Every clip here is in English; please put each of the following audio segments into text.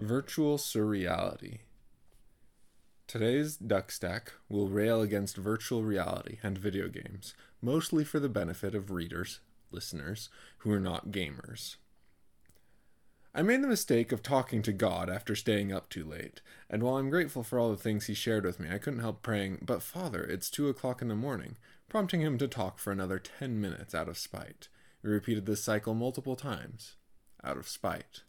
Virtual surreality. Today's Duck Stack will rail against virtual reality and video games, mostly for the benefit of readers, listeners, who are not gamers. I made the mistake of talking to God after staying up too late, and while I'm grateful for all the things he shared with me, I couldn't help praying, But Father, it's two o'clock in the morning, prompting him to talk for another ten minutes out of spite. We repeated this cycle multiple times, out of spite.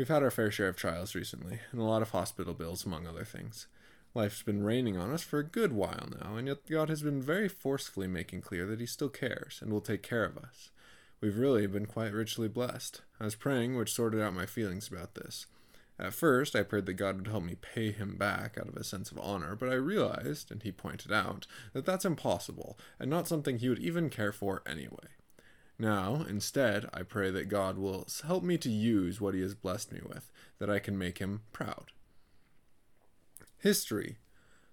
We've had our fair share of trials recently, and a lot of hospital bills, among other things. Life's been raining on us for a good while now, and yet God has been very forcefully making clear that He still cares and will take care of us. We've really been quite richly blessed. I was praying, which sorted out my feelings about this. At first, I prayed that God would help me pay him back out of a sense of honor, but I realized, and he pointed out, that that's impossible, and not something he would even care for anyway. Now, instead, I pray that God will help me to use what He has blessed me with, that I can make Him proud. History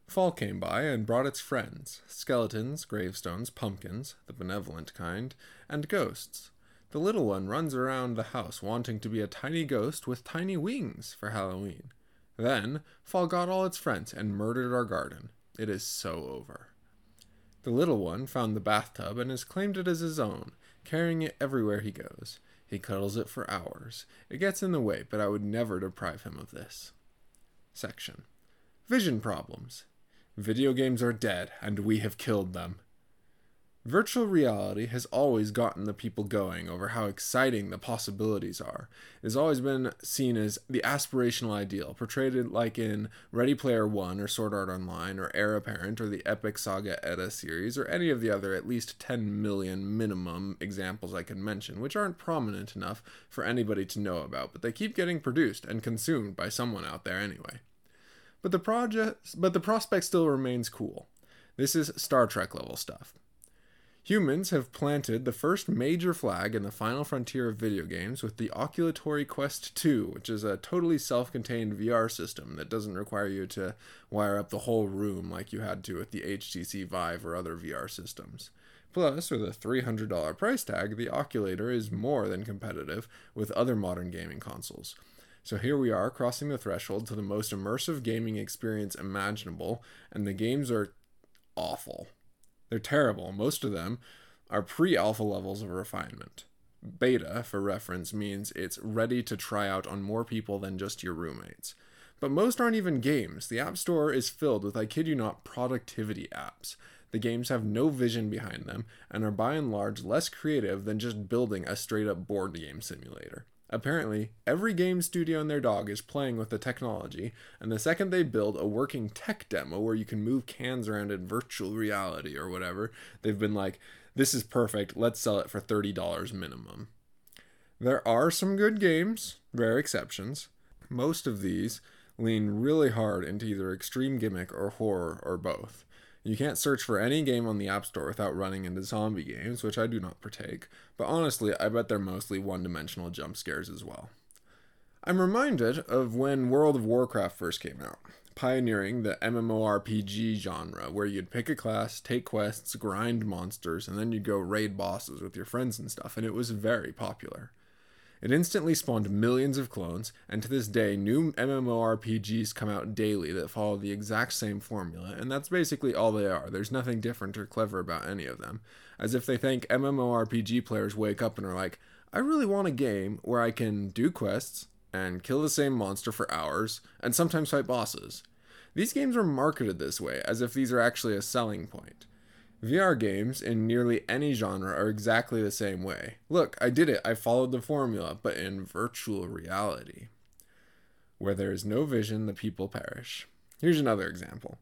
Fall came by and brought its friends skeletons, gravestones, pumpkins, the benevolent kind, and ghosts. The little one runs around the house wanting to be a tiny ghost with tiny wings for Halloween. Then, Fall got all its friends and murdered our garden. It is so over. The little one found the bathtub and has claimed it as his own, carrying it everywhere he goes. He cuddles it for hours. It gets in the way, but I would never deprive him of this. Section Vision problems. Video games are dead, and we have killed them. Virtual reality has always gotten the people going over how exciting the possibilities are. It has always been seen as the aspirational ideal, portrayed like in Ready Player One or Sword Art Online or Heir Apparent or the Epic Saga Edda series or any of the other at least 10 million minimum examples I can mention, which aren't prominent enough for anybody to know about, but they keep getting produced and consumed by someone out there anyway. But the project but the prospect still remains cool. This is Star Trek level stuff. Humans have planted the first major flag in the final frontier of video games with the Oculatory Quest 2, which is a totally self contained VR system that doesn't require you to wire up the whole room like you had to with the HTC Vive or other VR systems. Plus, with a $300 price tag, the Oculator is more than competitive with other modern gaming consoles. So here we are, crossing the threshold to the most immersive gaming experience imaginable, and the games are awful. They're terrible. Most of them are pre alpha levels of refinement. Beta, for reference, means it's ready to try out on more people than just your roommates. But most aren't even games. The App Store is filled with, I kid you not, productivity apps. The games have no vision behind them and are by and large less creative than just building a straight up board game simulator. Apparently, every game studio and their dog is playing with the technology, and the second they build a working tech demo where you can move cans around in virtual reality or whatever, they've been like, this is perfect, let's sell it for $30 minimum. There are some good games, rare exceptions. Most of these lean really hard into either extreme gimmick or horror or both. You can't search for any game on the App Store without running into zombie games, which I do not partake, but honestly, I bet they're mostly one dimensional jump scares as well. I'm reminded of when World of Warcraft first came out, pioneering the MMORPG genre, where you'd pick a class, take quests, grind monsters, and then you'd go raid bosses with your friends and stuff, and it was very popular. It instantly spawned millions of clones, and to this day, new MMORPGs come out daily that follow the exact same formula, and that's basically all they are. There's nothing different or clever about any of them. As if they think MMORPG players wake up and are like, I really want a game where I can do quests and kill the same monster for hours, and sometimes fight bosses. These games are marketed this way, as if these are actually a selling point. VR games in nearly any genre are exactly the same way. Look, I did it. I followed the formula, but in virtual reality. Where there is no vision, the people perish. Here's another example.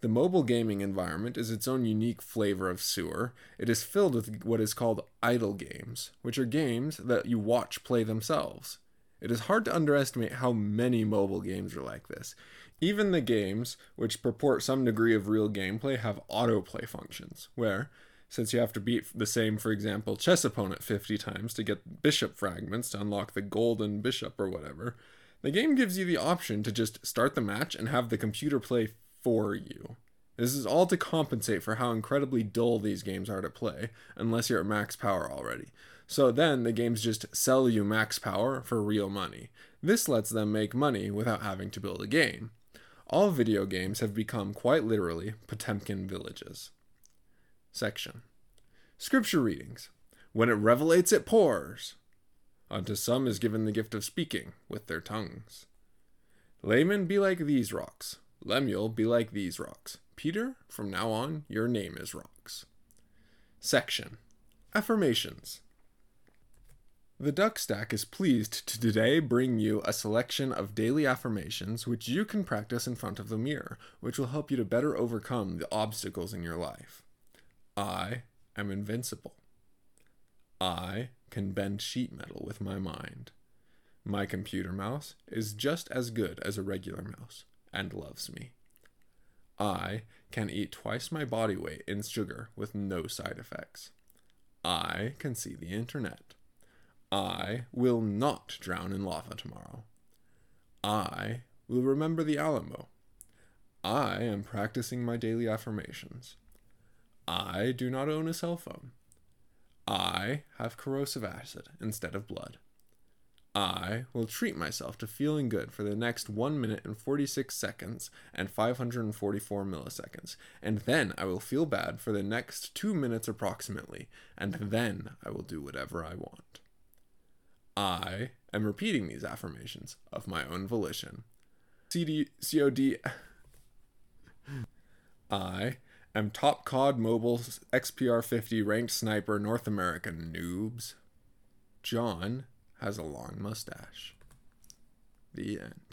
The mobile gaming environment is its own unique flavor of sewer. It is filled with what is called idle games, which are games that you watch play themselves. It is hard to underestimate how many mobile games are like this. Even the games, which purport some degree of real gameplay, have autoplay functions, where, since you have to beat the same, for example, chess opponent 50 times to get bishop fragments to unlock the golden bishop or whatever, the game gives you the option to just start the match and have the computer play for you. This is all to compensate for how incredibly dull these games are to play, unless you're at max power already. So then the games just sell you max power for real money. This lets them make money without having to build a game. All video games have become quite literally Potemkin villages. Section Scripture readings. When it revelates, it pours. Unto some is given the gift of speaking with their tongues. Laman, be like these rocks. Lemuel, be like these rocks. Peter, from now on, your name is Rocks. Section Affirmations. The Duck Stack is pleased to today bring you a selection of daily affirmations which you can practice in front of the mirror, which will help you to better overcome the obstacles in your life. I am invincible. I can bend sheet metal with my mind. My computer mouse is just as good as a regular mouse and loves me. I can eat twice my body weight in sugar with no side effects. I can see the internet. I will not drown in lava tomorrow. I will remember the Alamo. I am practicing my daily affirmations. I do not own a cell phone. I have corrosive acid instead of blood. I will treat myself to feeling good for the next 1 minute and 46 seconds and 544 milliseconds, and then I will feel bad for the next 2 minutes approximately, and then I will do whatever I want. I am repeating these affirmations of my own volition. CD, COD. I am top COD Mobile XPR 50 ranked sniper North American noobs. John has a long mustache. The end.